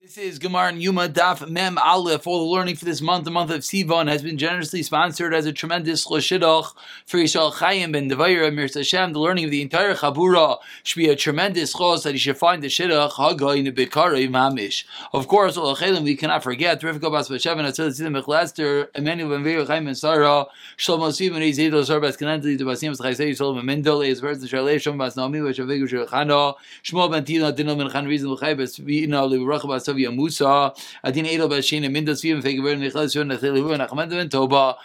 This is Gemar and Yuma Daf Mem Aleph. All the learning for this month, the month of Sivan, has been generously sponsored as a tremendous choshidoch for Yishal Chaim ben Devayra Mir Hashem. The learning of the entire Chabura should be a tremendous chos that he should find the shidduch Hagai Nebikare Mamish. Of course, all Chelim we cannot forget Rivka Bas Vashev and Atzil Tzidim Mechlester, Emmanuel ben Veir Chaim ben Sarah, Shlomo Sivan Ezidol Sorbas Kanentli to Basim Chaisei Shlomo Mendel verse the Shalei Bas Naomi Vashavigu Shulchano Shmo ben Tina Dinel ben Chan Rizal Chai Bas Vina Livrach Bas Adin Edel Toba,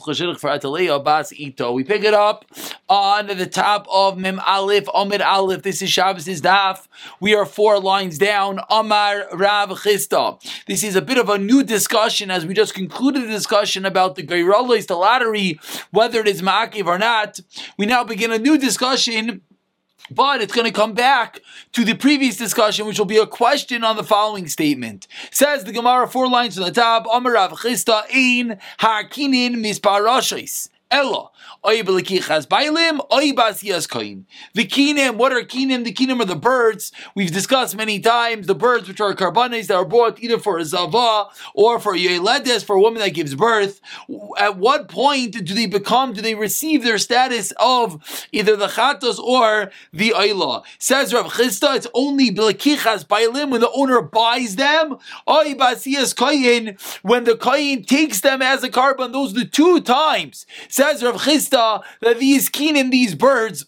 Chashidach for Ito. We pick it up on the top of Mem Aleph, Amid Aleph. This is Shabbos' daf. We are four lines down. Amar Rav Chisda. This is a bit of a new discussion as we just concluded the discussion about the Gairolis, the lottery, whether it is Makiv or not. We now begin a new discussion but it's going to come back to the previous discussion, which will be a question on the following statement. Says the Gemara, four lines on the top, Amarav Chisda in Hakinin Misparashis. Ella. The kinim, what are kinim? The kinim are the birds. We've discussed many times the birds which are korbanos that are brought either for a zava or for yeledes, for a woman that gives birth. At what point do they become, do they receive their status of either the chatos or the oila? Says Rav Chisda, it's only belikichas bailim when the owner buys them. Oy basiyas koin, when the koin takes them as a korban. Those are the two times. Says Rav Chisda that these kinim, these birds,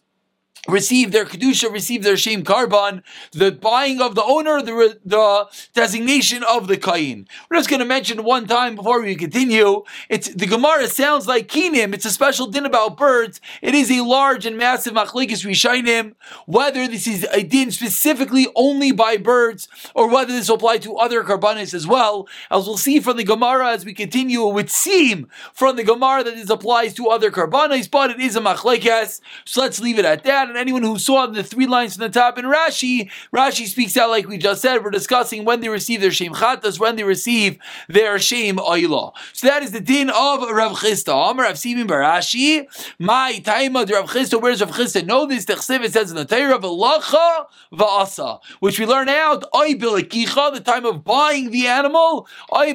receive their kedusha, receive their shame korban, the buying of the owner, the, the designation of the kain. We're just going to mention one time before we continue. It's the Gemara sounds like kinim. It's a special din about birds. It is a large and massive machlikis rishainim. Whether this is a din specifically only by birds or whether this apply to other korbanos as well, as we'll see from the Gemara as we continue, it would seem from the Gemara that this applies to other korbanos, but it is a machlikis. So let's leave it at that and anyone who saw the three lines from the top in Rashi, Rashi speaks out like we just said. We're discussing when they receive their Shem Chatas, when they receive their Shem Oila. So that is the din of Rav Chisda. Amar Rav Shimi bar Ashi, my time of Rav Chisda. Where's Rav Chisda? Know this. The Chsiv, it says in the Torah, V'lacha v'asa, which we learn out, Oy bilikicha, the time of buying the animal, Oy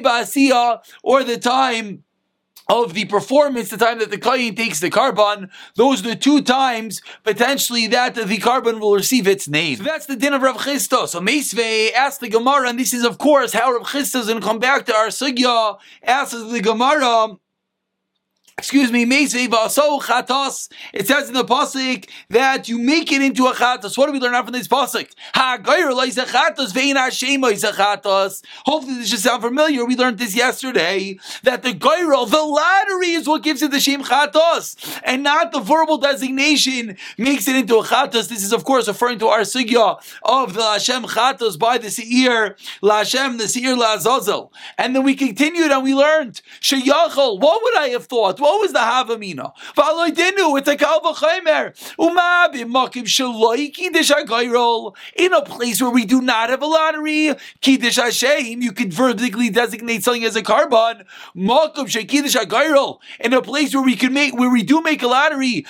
or the time of the performance, the time that the kayin takes the korban, those are the two times potentially that the korban will receive its name. So that's the din of Rav Chisda. So Meisvei asked the Gemara, and this is of course how Rav Chisda is going to come back to our sugya. Asks the Gemara excuse me, it says in the pasuk that you make it into a chatos. What do we learn out from this pasuk? Hopefully, this should sound familiar. We learned this yesterday that the goyrel, the lottery, is what gives it the shem chatos, and not the verbal designation makes it into a chatos. This is, of course, referring to our sugya of the Hashem chatos by the seir, la Hashem, the seir la azazel. And then we continued and we learned sheyachol. What would I have thought? What was the Havamina? It's a. In a place where we do not have a lottery, you can vertically designate something as a korban. Makim. In a place where we can make, where we do make a lottery.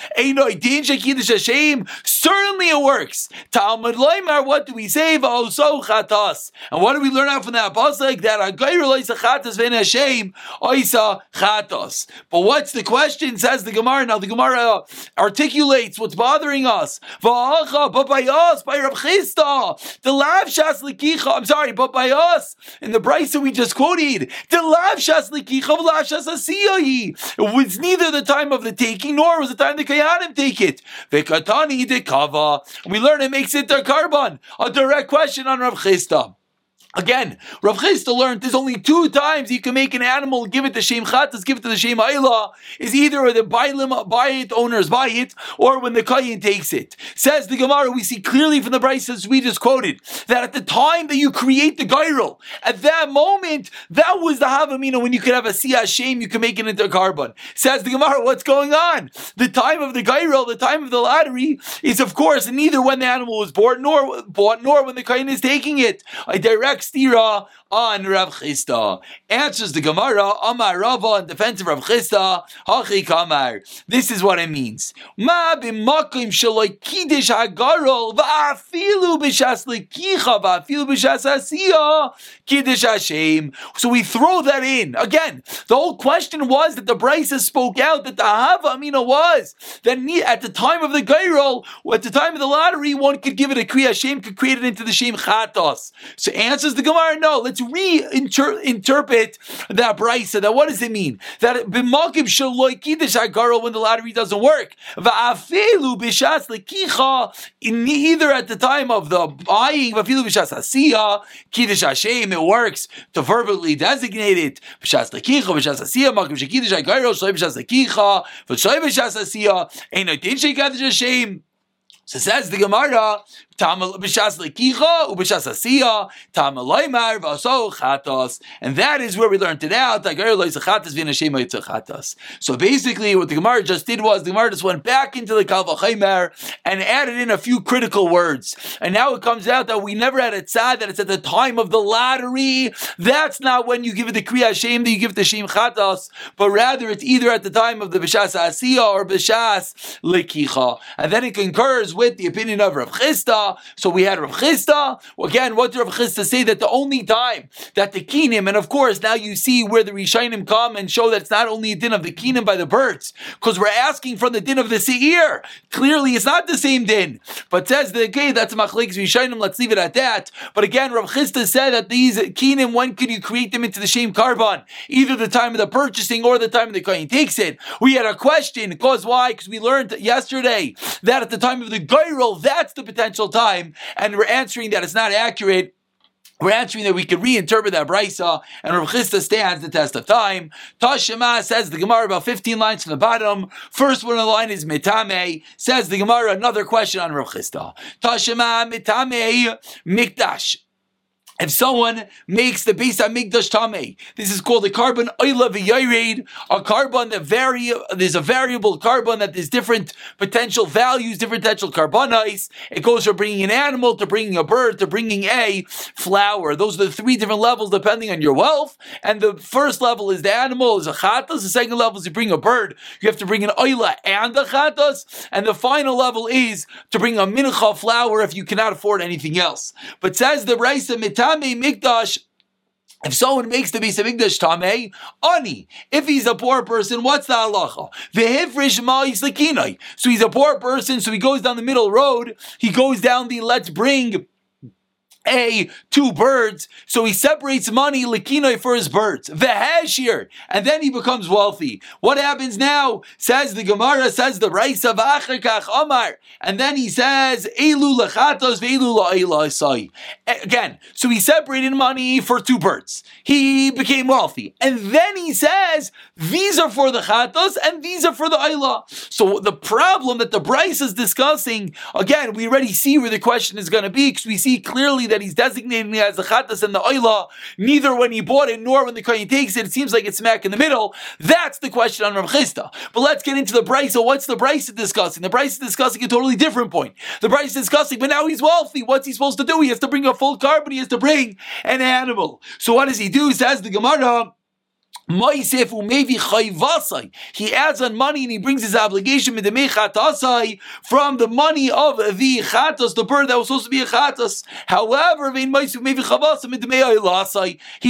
Certainly it works. Talmud loymar, what do we say? And what do we learn out from that pasuk? That a gayrol is a chatas v'en Hashem, oisa. But what's the question? Says the Gemara. Now the Gemara articulates what's bothering us. but by us, by Rav Chisda, the lav shas likicha. I'm sorry, but by us in the brisa we just quoted, the lav shas likicha, lav shas asiyahi. It was neither the time of the taking nor was the time the kayanim take it. Vekatani de kava. We learn it makes it their korban. A direct question on Rav Chisda. Again, Rav Chisda learned there's only two times you can make an animal, give it to Shem Chatas, give it to the Shem Ayla, is either the Bailim, buy it, owners buy it, or when the Kayin takes it. Says the Gemara, we see clearly from the Bryces we just quoted, that at the time that you create the Gairul, at that moment, that was the Havamina when you could have a Siyah Shem, you can make it into a korban. Says the Gemara, what's going on? The time of the Gairul, the time of the lottery, is of course neither when the animal was born, nor bought, nor when the Kayin is taking it. I direct stira on Rav Chisda. Answers the Gemara, Amar Rava in defense of Rav Chisda, Hachi Kamar. This is what it means. Ma b'makim shaloi kiddush hagarol va'afilu b'shas lekicha va'afilu b'shas kiddush Hashem. So we throw that in. Again, the whole question was that the Brisa spoke out that the Hava Amina was that at the time of the Gairol, at the time of the lottery, one could give it a Kriya Hashem, could create it into the Shem Chatos. So answers the Gemara, no, let's reinterpret that Brisa. That what does it mean? That b'makim shaloi kiddush hagarol when the lottery doesn't work. Va'afelu b'shas lekicha either at the time of the buying va'afelu b'shas asiya kiddush Hashem it works to verbally designate it b'shas lekicha b'shas asiya makim shekiddush hagarol shloi b'shas lekicha v'shloi b'shas asiya ain't no din shekaddush Hashem. So says the Gemara, and that is where we learned it out. So basically, what the Gemara just did was the Gemara just went back into the Kalvachimer and added in a few critical words. And now it comes out that we never had a tzad, that it's at the time of the lottery. That's not when you give it the Kriya Hashem, that you give it the Shem Chatas, but rather it's either at the time of the Bishas Asiya or Bishas Lekicha. And then it concurs with the opinion of Rav So we had Rav Chisda. Again, what did Rav Chisda say? That the only time that the kinim, and of course now you see where the Rishainim come and show that it's not only a din of the kinim by the birds, because we're asking from the din of the seir. Clearly, it's not the same din. But says the okay, that's machlekes Rishainim. Let's leave it at that. But again, Rav Chisda said that these kinim, when could you create them into the same korban? Either the time of the purchasing or the time of the kohen takes it. We had a question. Because why? Because we learned yesterday that at the time of the goyrel, that's the potential time time, and we're answering that it's not accurate. We're answering that we can reinterpret that brisa, and Rav Chisda stands the test of time. Tashema says the Gemara about 15 lines from the bottom. First one on the line is Mitame. Says the Gemara another question on Rav Chisda. Tashema Mitame Mikdash. If someone makes the Beis Hamikdash Tameh, this is called a korban oila v'yared, a korban that vary, there's a variable korban that there's different potential values, different potential carbonites. It goes from bringing an animal to bringing a bird to bringing a flour. Those are the three different levels depending on your wealth. And the first level is the animal, is a chatas. The second level is you bring a bird, you have to bring an oila and a chatas. And the final level is to bring a mincha flour if you cannot afford anything else. But says the Raisa Mitam Mikdash if someone makes the Beis Hamikdash Tamei, Ani. If he's a poor person, what's the halacha? Vehifrish ma'is. So he's a poor person, so he goes down the middle road. He goes down the let's bring a two birds, so he separates money likinoi for his birds. Veheshir, and then he becomes wealthy. What happens now? Says the Gemara, says the Raisa v'achakach Omar, and then he says elu lechatos ve'elu la'elasai. Again, so he separated money for two birds. He became wealthy, and then he says these are for the chatos and these are for the ayla. So the problem that the Bryce is discussing, again, we already see where the question is going to be because we see clearly that he's designating as the chattas and the oila, neither when he bought it nor when the kohen takes it. It seems like it's smack in the middle. That's the question on Rav Chisda. But let's get into the brisa. What's the brisa discussing? The brisa is discussing a totally different point. The brisa is discussing, but now he's wealthy. What's he supposed to do? He has to bring a full korban. He has to bring an animal. So what does he do? Says the Gemara. He adds on money and he brings his obligation from the money of the chatas, the bird that was supposed to be a chatas. However, he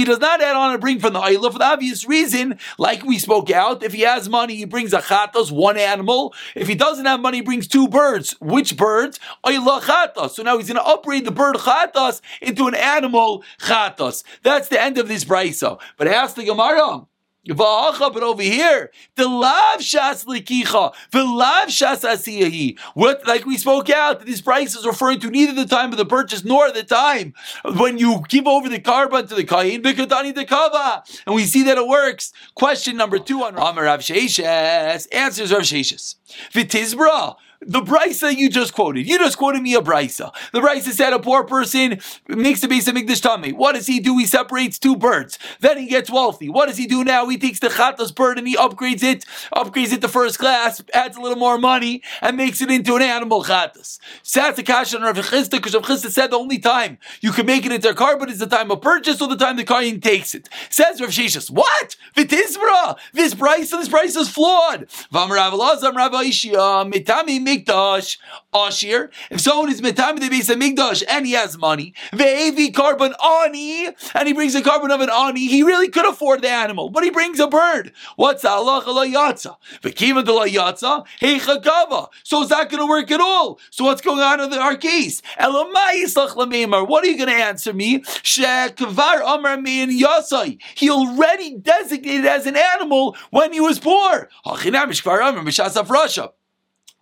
does not add on and bring from the oil for the obvious reason, like we spoke out. If he has money, he brings a chatas, one animal. If he doesn't have money, he brings two birds. Which birds? So now he's going to upgrade the bird chatas into an animal chatas. That's the end of this brisa. But ask the Gemara. But over here, the lav shas likicha, the lav shas asiyahi. What, like we spoke out, this price is referring to neither the time of the purchase nor the time when you give over the korban to the kain, bikadani the kava. And we see that it works. Question number two on Amar Rav Sheshes answers Rav Sheshes. Vitizbra. The brisa you just quoted. You just quoted me a brisa. The brisa said a poor person makes the base of Mikdash tummy. What does he do? He separates two birds. Then he gets wealthy. What does he do now? He takes the chatas bird and he upgrades it, upgrades it to first class, adds a little more money, and makes it into an animal chatas. Sat the kash on Rav Chisda because Rav Chisda said the only time you can make it into a car, but it's the time of purchase or the time the Kohen takes it. Says Rav Shishas, what? Vitizbra? This price, this price is flawed. Vamrav Lazam Rav Mitami Mikdash Ashir. If someone is Mitami the of Mikdash and he has money, Ve'evi korban ani, and he brings a korban of an ani, he really could afford the animal, but he brings a bird. What's Allah la yatza? V'kima de la yatza, hey chagava. So is that going to work at all? So what's going on in our case? What are you going to answer me? Shekvar amar min yasai. He already designated as an animal when he was poor. Russia.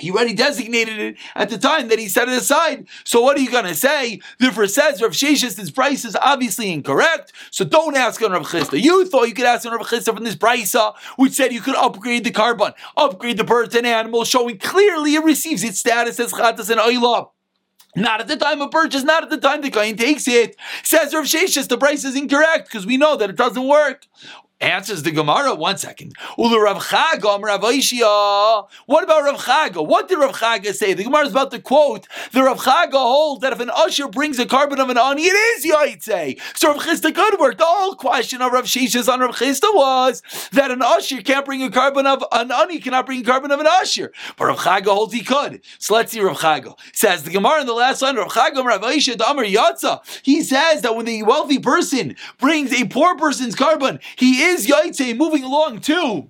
He already designated it at the time that he set it aside. So what are you going to say? Therefore says Rav Sheshis, this price is obviously incorrect. So don't ask on Rav Chisda. You thought you could ask on Rav Chisda from this brisa, uh, which said you could upgrade the korban, upgrade the birds and animals, showing clearly it receives its status as chatas and oilah. Not at the time of purchase, not at the time the client takes it. Says Rav Sheshis, the price is incorrect because we know that it doesn't work. Answers the Gemara. One second. Ulu Rav Rav What about Rav Chaga? What did Rav Chaga say? The Gemara is about to quote. The Rav Chaga holds that if an usher brings a korban of an ani, it is yaitse. So Rav Chisda could work. The whole question of Rav Shishas on Rav Chisda was that an usher can't bring a korban of an ani, cannot bring a korban of an usher. But Rav Chaga holds he could. So let's see Rav Chaga. Says the Gemara in the last line, Rav Chaga, Rav Aisha, Damar Yatza. He says that when the wealthy person brings a poor person's korban, he is is Yaitse moving along too?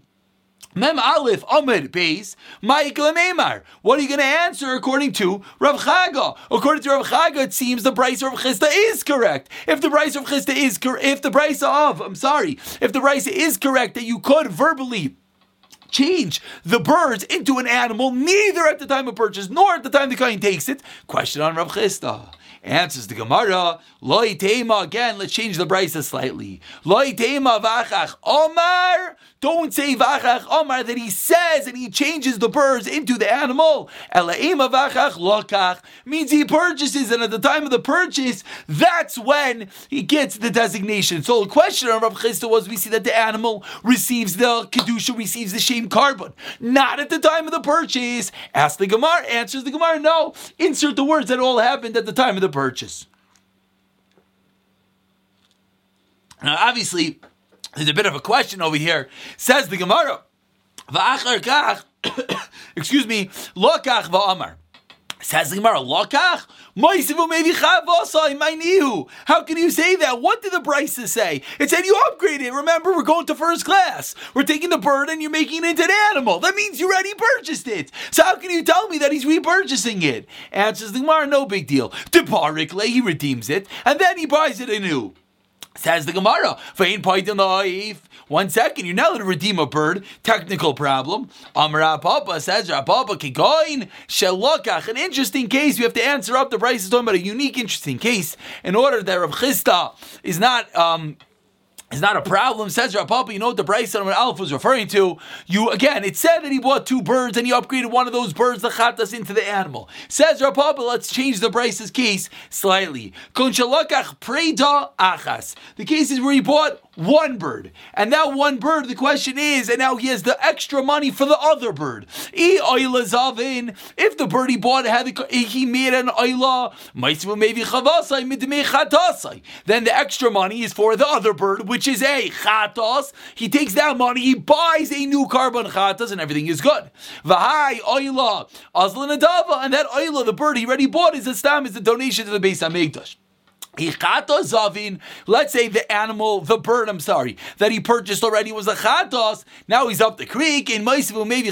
Mem Aleph Amid Beis Michael Meimar. What are you going to answer according to Rav Chaga? According to Rav Chaga, it seems the price of Chisda is correct. If the price of Chisda is correct, if the price of I'm sorry, if the price is correct that you could verbally change the birds into an animal, neither at the time of purchase nor at the time the Kohen takes it. Question on Rav Chisda. Answers the Gemara, Loi Tema, again, let's change the brisa slightly. Loi Tema Vachach Omar, don't say Vachach Omar that he says and he changes the birds into the animal. Elaima Vachach Lokach means he purchases, and at the time of the purchase, that's when he gets the designation. So the question of Rav Chisda was we see that the animal receives the Kedusha, receives the shame korban. Not at the time of the purchase. Ask the Gemara, answers the Gemara, no. Insert the words that all happened at the time of the purchase. Now, obviously, there's a bit of a question over here. Says the Gemara, excuse me, lokach va'amar. Says the Gemara, lokach? How can you say that? What did the Brisa say? It said you upgrade it. Remember, we're going to first class. We're taking the bird and you're making it into an animal. That means you already purchased it. So how can you tell me that he's repurchasing it? Answers the Gemara, no big deal. Deparikle, he redeems it, and then he buys it anew. Says the Gemara, one second, you're not allowed to redeem a bird. Technical problem. Amar Papa says, Papa Kigoin Shelokach. An interesting case. We have to answer up. The Bryce is talking about a unique, interesting case in order that Rav Chisda is not. Um, is not a problem. Says Rav Papa, you know what the Bryce on Alf was referring to? You again, it said that he bought two birds and he upgraded one of those birds, the chatas, into the animal. Says Rav Papa, let's change the Bryce's case slightly. The case is where he bought one bird. And that one bird, the question is, and now he has the extra money for the other bird. If the bird he bought had a, he made an oila, then the extra money is for the other bird, which is a chatos. He takes that money, he buys a new korban chatos, and everything is good. Vahai oila, and that oila, the bird he already bought, is a stam, is a donation to the base Hamikdash. Let's say the animal, the bird, I'm sorry, that he purchased already was a chatos. Now he's up the creek in Maisivu, maybe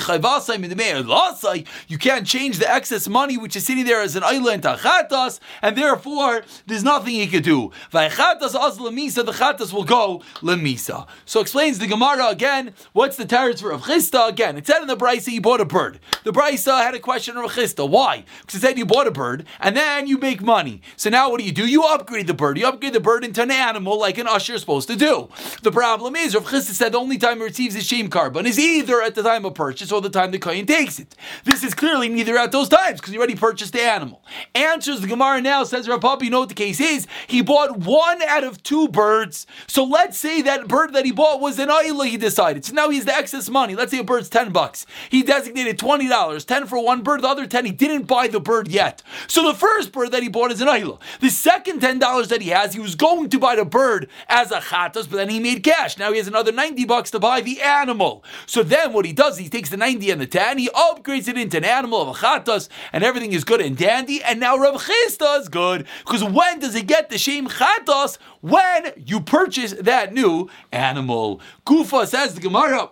You can't change the excess money which is sitting there as an island to chatos, and therefore there's nothing he could do. The chatos will go lemisa. So explains the Gemara again. What's the terrors for Rav? Again, it said in the Brisa you bought a bird. The Brisa had a question of Rav. Why? Because it said you bought a bird and then you make money. So now what do you do? You upgrade upgrade the bird. You upgrade the bird into an animal like an usher is supposed to do. The problem is, Rav Chisda said the only time he receives his shame korban is either at the time of purchase or the time the kohen takes it. This is clearly neither at those times because he already purchased the animal. Answers the Gemara now says Rav Papa, you know what the case is? He bought one out of two birds. So let's say that bird that he bought was an ayla. He decided. So now he has the excess money. Let's say a bird's ten bucks. He designated twenty dollars, ten for one bird. The other ten he didn't buy the bird yet. So the first bird that he bought is an ayla. The second ten dollars that he has, he was going to buy the bird as a chatas, but then he made cash. Now he has another ninety bucks to buy the animal. So then what he does, he takes the ninety and the ten, he upgrades it into an animal of a chatas, and everything is good and dandy. And now Rav Chisda is good because when does he get the shem chatas? When you purchase that new animal. Kufa says the Gemara.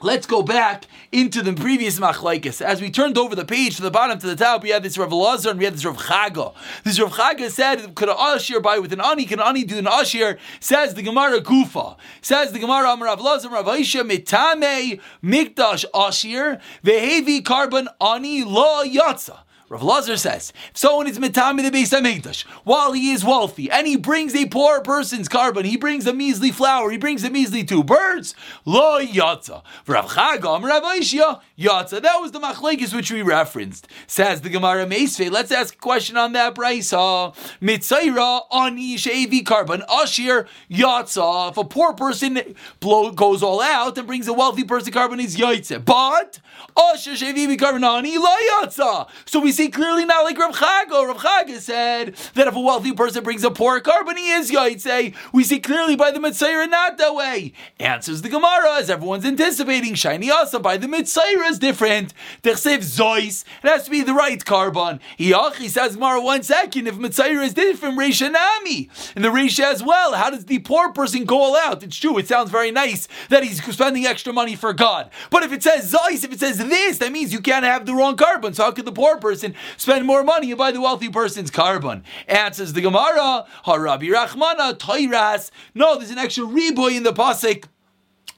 Let's go back into the previous machlaikis. As we turned over the page from the bottom to the top, we had this Rav Lazar and we had this Rav Chaga. This Rav Chaga said, "Could an ashir buy with an ani? Can an ani do an ashir?" Says the Gemara Gufa. Says the Gemara Amar Rav Lazar Rav Aisha mitame mikdash ashir vehevi korban ani lo yatsa. Rav Lazar says, if someone is mitami the Beis Hamikdash while he is wealthy and he brings a poor person's korban, he brings a measly flour, he brings a measly two birds, lo yatza. Rav Chagam, Rav Aishia, yatza. That was the machlekes which we referenced. Says the Gemara Meisve. Let's ask a question on that brisa. Mitzaira ani shevi korban ashir yatza. If a poor person blow, goes all out and brings a wealthy person korban, is yatza. But ashir shevi korban ani lo yatza. So we see clearly not like Rav Chago. Rav Chaga said that if a wealthy person brings a poor korban, he is Yaitse. We see clearly by the Mitzayra not that way. Answers the Gemara, as everyone's anticipating. Shiny also by the Mitzayra is different. Techsev Zois. It has to be the right korban. He says Gemara one second. If Mitzayra is different, Reisha Nami. And the Reisha as well. How does the poor person go all out? It's true. It sounds very nice that he's spending extra money for God. But if it says Zois, if it says this, that means you can't have the wrong korban. So how could the poor person spend more money and buy the wealthy person's korban? Answers the Gemara, Harabi Rachmana, Toiras. No, there's an extra reboy in the Pasik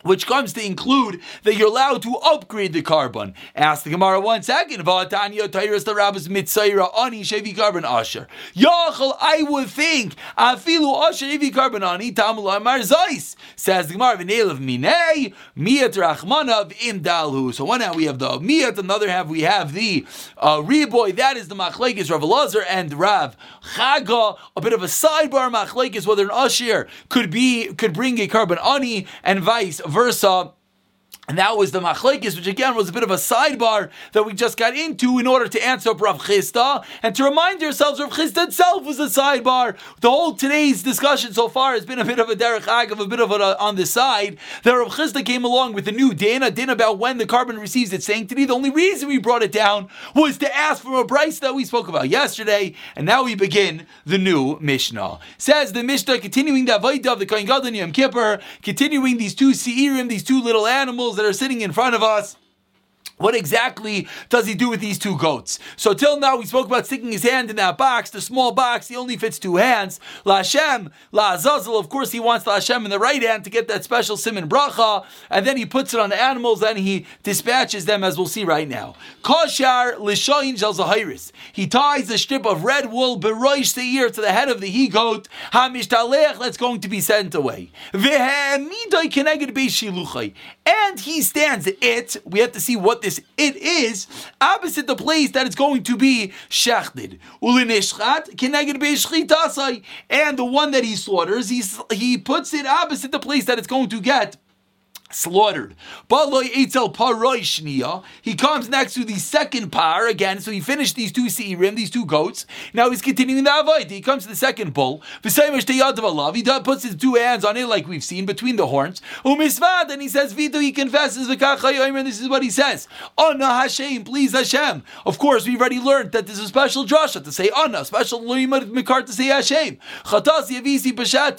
which comes to include that you're allowed to upgrade the korban. Ask the Gemara one second. V'atanya tayras the rabbis mitzayra ani shevi korban asher. Yachal, I would think afilu asher shevi korban ani tamula marzais. Says the Gemara v'neil of minei miyat rachmana v'imdalhu. So one hand we have the miyat, another half we have the uh, reboy. That is the machlekes Rav Lazar and Rav Chaga. A bit of a sidebar machlekes whether an asher could be could bring a korban ani and vice versa. And that was the machlekes, which again was a bit of a sidebar that we just got into in order to answer Rav Chisda and to remind yourselves, Rav Chisda itself was a sidebar. The whole today's discussion so far has been a bit of a derech agav, a bit of a uh, on the side. That Rav Chisda came along with a new dana, din about when the korban receives its sanctity. The only reason we brought it down was to ask for a price that we spoke about yesterday, and now we begin the new Mishnah. Says the Mishnah, continuing the avodah of the Kohen Gadol Yom Kippur, continuing these two seirim, these two little animals that are sitting in front of us. What exactly does he do with these two goats? So till now we spoke about sticking his hand in that box, the small box, he only fits two hands. La Hashem, La Azazel, of course he wants La Hashem in the right hand to get that special simon bracha, and then he puts it on the animals and he dispatches them as we'll see right now. Koshar Lishoyin Shel Zahiris. He ties a strip of red wool beroish seir to the head of the he goat, Hamishtalech that's going to be sent away. Keneged. And he stands it, we have to see what this it is. Opposite the place that it's going to be shechted. And the one that he slaughters, he's, he puts it opposite the place that it's going to get slaughtered. He comes next to the second par again, so he finished these two seirim, these two goats. Now he's continuing the avoid. He comes to the second bull. He puts his two hands on it, like we've seen, between the horns. And he says, Vito, he confesses, and this is what he says. Anna Hashem, please Hashem. Of course, we've already learned that there's a special drasha to say Anna, special mikar to say Hashem.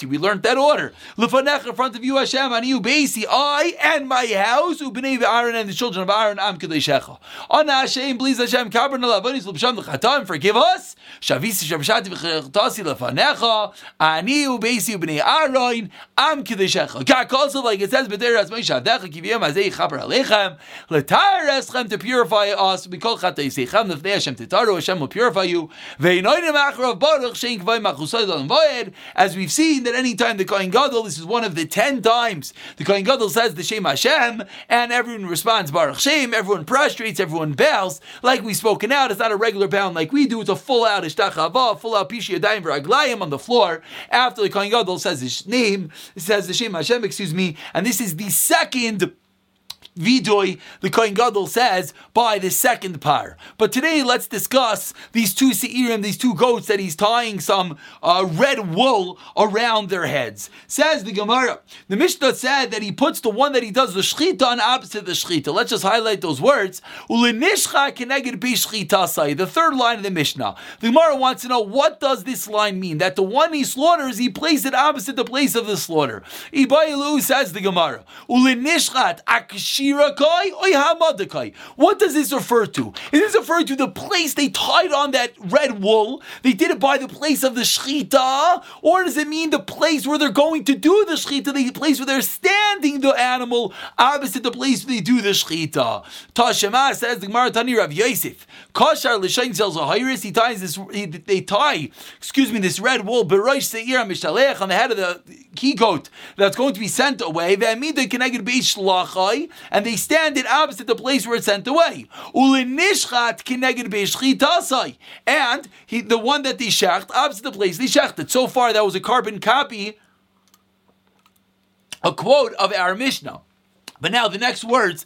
We learned that order. In front of you, Hashem, and you, Basi, I I and my house, who ubnei Aaron and the children of Aaron, am kadeshecha. On Hashem, please Hashem, kabran alavonis l'bsham l'chatam, forgive us. Shavisi shavshati v'chatasi lefanecha, ani ubeisi ubnei Aaron, am kadeshecha. Kak also, like it says, b'der as Moshe adecha kiviyam azei chaper alechem, l'tar eschem to purify us, call chatei seichem, l'fnei Hashem titaru, Hashem will purify you. Ve'inoinim achrav baruch, shein kvay machusay l'voyed, as we've seen that any time the Kohen Gadol, this is one of the ten times the Kohen Gadol says the Shem Hashem, and everyone responds Baruch Shem, everyone prostrates, everyone bows, like we've spoken out. It's not a regular bound like we do, it's a full out Ishtachava, full out Pishi Yadayim V'Raglayim on the floor. After the Kohen Gadol says his name, says the Shem Hashem, excuse me, and this is the second Vidoy, the Kohen Gadol says, by the second par. But today, let's discuss these two Seirim, these two goats that he's tying some uh, red wool around their heads. Says the Gemara. The Mishnah said that he puts the one that he does the Shechita on opposite the Shechita. Let's just highlight those words. The third line of the Mishnah. The Gemara wants to know what does this line mean? That the one he slaughters, he places it opposite the place of the slaughter. Ibayilu says the Gemara. What does this refer to? Is this referring to the place they tied on that red wool? They did it by the place of the shechita, or does it mean the place where they're going to do the shechita, the place where they're standing the animal opposite the place where they do the shechita? Tashema says the Gemara Tani Rav Yosef. Kashar l'shayin sells a He ties this. He, they tie, excuse me, this red wool berosh seir mishalech on the head of the key goat that's going to be sent away. And they stand it opposite the place where it's sent away. And he, the one that they shecht, opposite the place they shechted. So far, that was a carbon copy, a quote of our Mishnah. But now the next words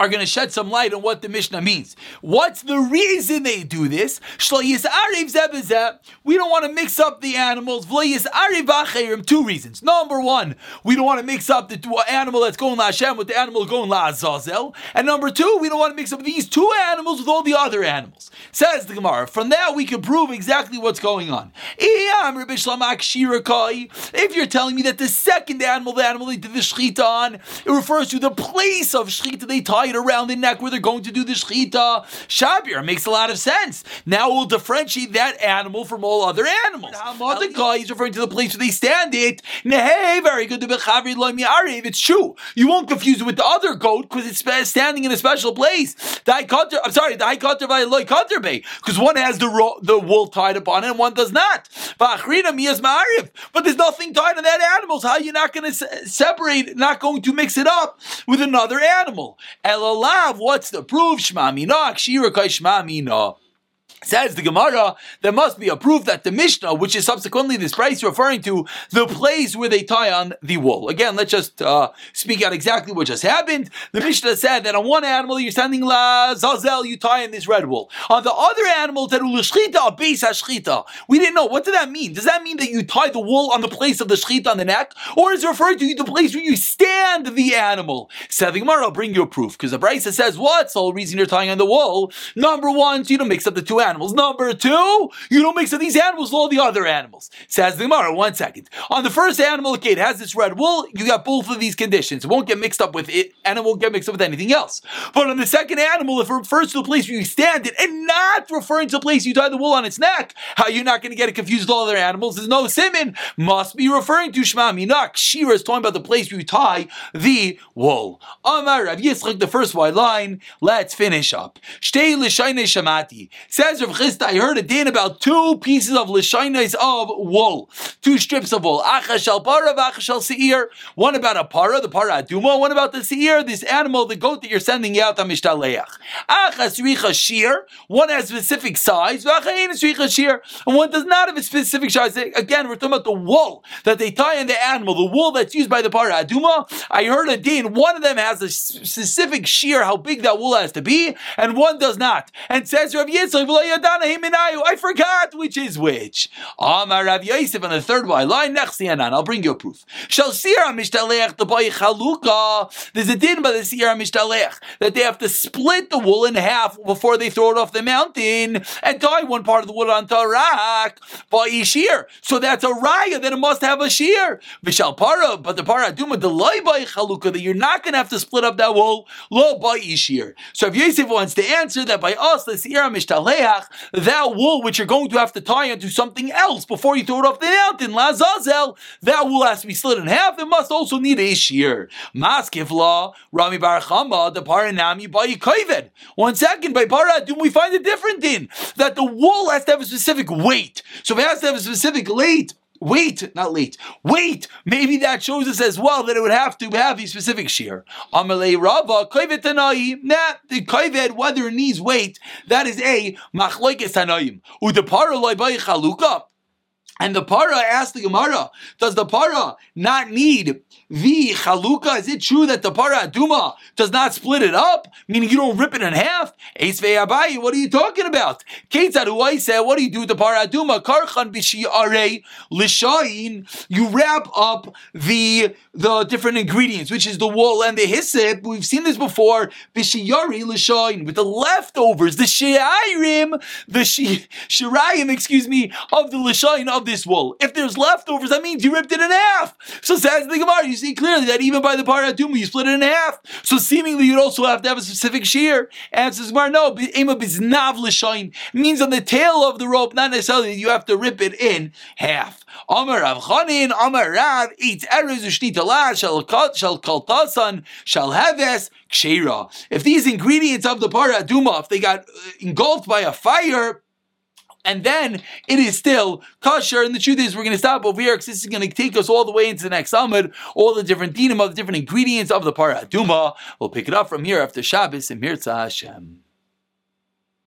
are going to shed some light on what the Mishnah means. What's the reason they do this? We don't want to mix up the animals. Two reasons. Number one, we don't want to mix up the animal that's going La Hashem with the animal going La Azazel. And number two, we don't want to mix up these two animals with all the other animals. Says the Gemara. From that, we can prove exactly what's going on. If you're telling me that the second animal, the animal they did the shechita on, it refers to the place of shechita they it around the neck where they're going to do the shechita. Shabir makes a lot of sense. Now we'll differentiate that animal from all other animals. The guy is referring to the place where they stand it. Hey, very good. To be chavir lo mi ariv. It's true. You won't confuse it with the other goat because it's standing in a special place. I'm sorry, the cutter by bay because one has the ro- the wool tied upon it and one does not. But there's nothing tied on that animal. So how are you not going to separate? Not going to mix it up with another animal? Elalav, what's the proof? Shma mina, kshira kai shma mina. Says the Gemara, there must be a proof that the Mishnah, which is subsequently this price referring to the place where they tie on the wool. Again, let's just uh, speak out exactly what just happened. The Mishnah said that on one animal you're sending la zazel, you tie in this red wool. On the other animal, terulashchita, a base hashchita. We didn't know. What did that mean? Does that mean that you tie the wool on the place of the shchita on the neck? Or is it referring to the place where you stand the animal? Said the Gemara, I'll bring you a proof. Because the Brisa says, what's the whole reason you're tying on the wool? Number one, so you don't mix up the two animals animals. Number two, you don't mix up these animals with all the other animals. Says the Gemara, one second. On the first animal, okay, it has this red wool, you got both of these conditions. It won't get mixed up with it, and it won't get mixed up with anything else. But on the second animal, if it refers to the place where you stand it, and not referring to the place you tie the wool on its neck, how you're not going to get it confused with all other animals, there's no simon, must be referring to Shema Minak. Shira is talking about the place where you tie the wool. Amar Rav Yitzchak, the first white line, let's finish up. Shtei shamati. Says Rav Chisda, I heard a din about two pieces of l'shainis of wool, two strips of wool. Achash al para, achash al seir. One about a para, the para aduma. One about the seir, this animal, the goat that you're sending out on mishtaleach. Achas richa shir. One has specific size. shir, and one does not have a specific size. Again, we're talking about the wool that they tie in the animal, the wool that's used by the para aduma. I heard a din. One of them has a specific shear, how big that wool has to be, and one does not. And says Rav Yitzchak, I forgot which is which. Amar Rav Yosef on the third. Line I'll bring you a proof. Shall Sira Mishtalech the boy Chaluka. There's a din by the Sira Mishtalech that they have to split the wool in half before they throw it off the mountain and tie one part of the wool on Tarak by Ishir. So that's a raya that it must have a shear. Vishal para, but the para duma the loy by Chaluka that you're not going to have to split up that wool lo by Ishir. So if Yosef wants to answer that by us the Sira Mishtaleach, that wool which you're going to have to tie into something else before you throw it off the mountain, Lazazel, that wool has to be split in half. It must also need a shear. Maskivla, Rami bar Chama, the Paranami by Kaivid. One second, by Paradum, we find a different thing that the wool has to have a specific weight. So if it has to have a specific weight, Wait, not late. Wait, maybe that shows us as well that it would have to have a specific shear. Amalei Rava, Koivet Tanai. Nah, the Koivet, whether it needs weight, that is a Machlokes Tanaim. Udapara loy by Chaluka. And the para asked the Gemara, does the para not need the chaluka? Is it true that the para aduma does not split it up? Meaning you don't rip it in half? Abayi, what are you talking about? Ketzad said, what do you do with the para aduma? Karchan b'shi'arei l'shayin. You wrap up the the different ingredients, which is the wool and the hyssop. We've seen this before. B'shiyari l'shayin with the leftovers, the shi'airim, the shirayim, excuse me, of the l'shayin of this wool. If there's leftovers, that means you ripped it in half. So says the Gemara, you see clearly that even by the part of Duma, you split it in half. So seemingly you'd also have to have a specific shear. And says Gemara, no, Ema biznav l'shayin means on the tail of the rope, not necessarily you have to rip it in half. Amar Rav Chanin, Amar Rav, eats erez ushtitalah, shall shall kaltasan, shall heves, kshera. If these ingredients of the para duma, if they got uh, engulfed by a fire, and then it is still kosher. And the truth is, we're going to stop over here because this is going to take us all the way into the next summit, all the different dinim of the different ingredients of the paraduma. We'll pick it up from here after Shabbos and Mirza Hashem.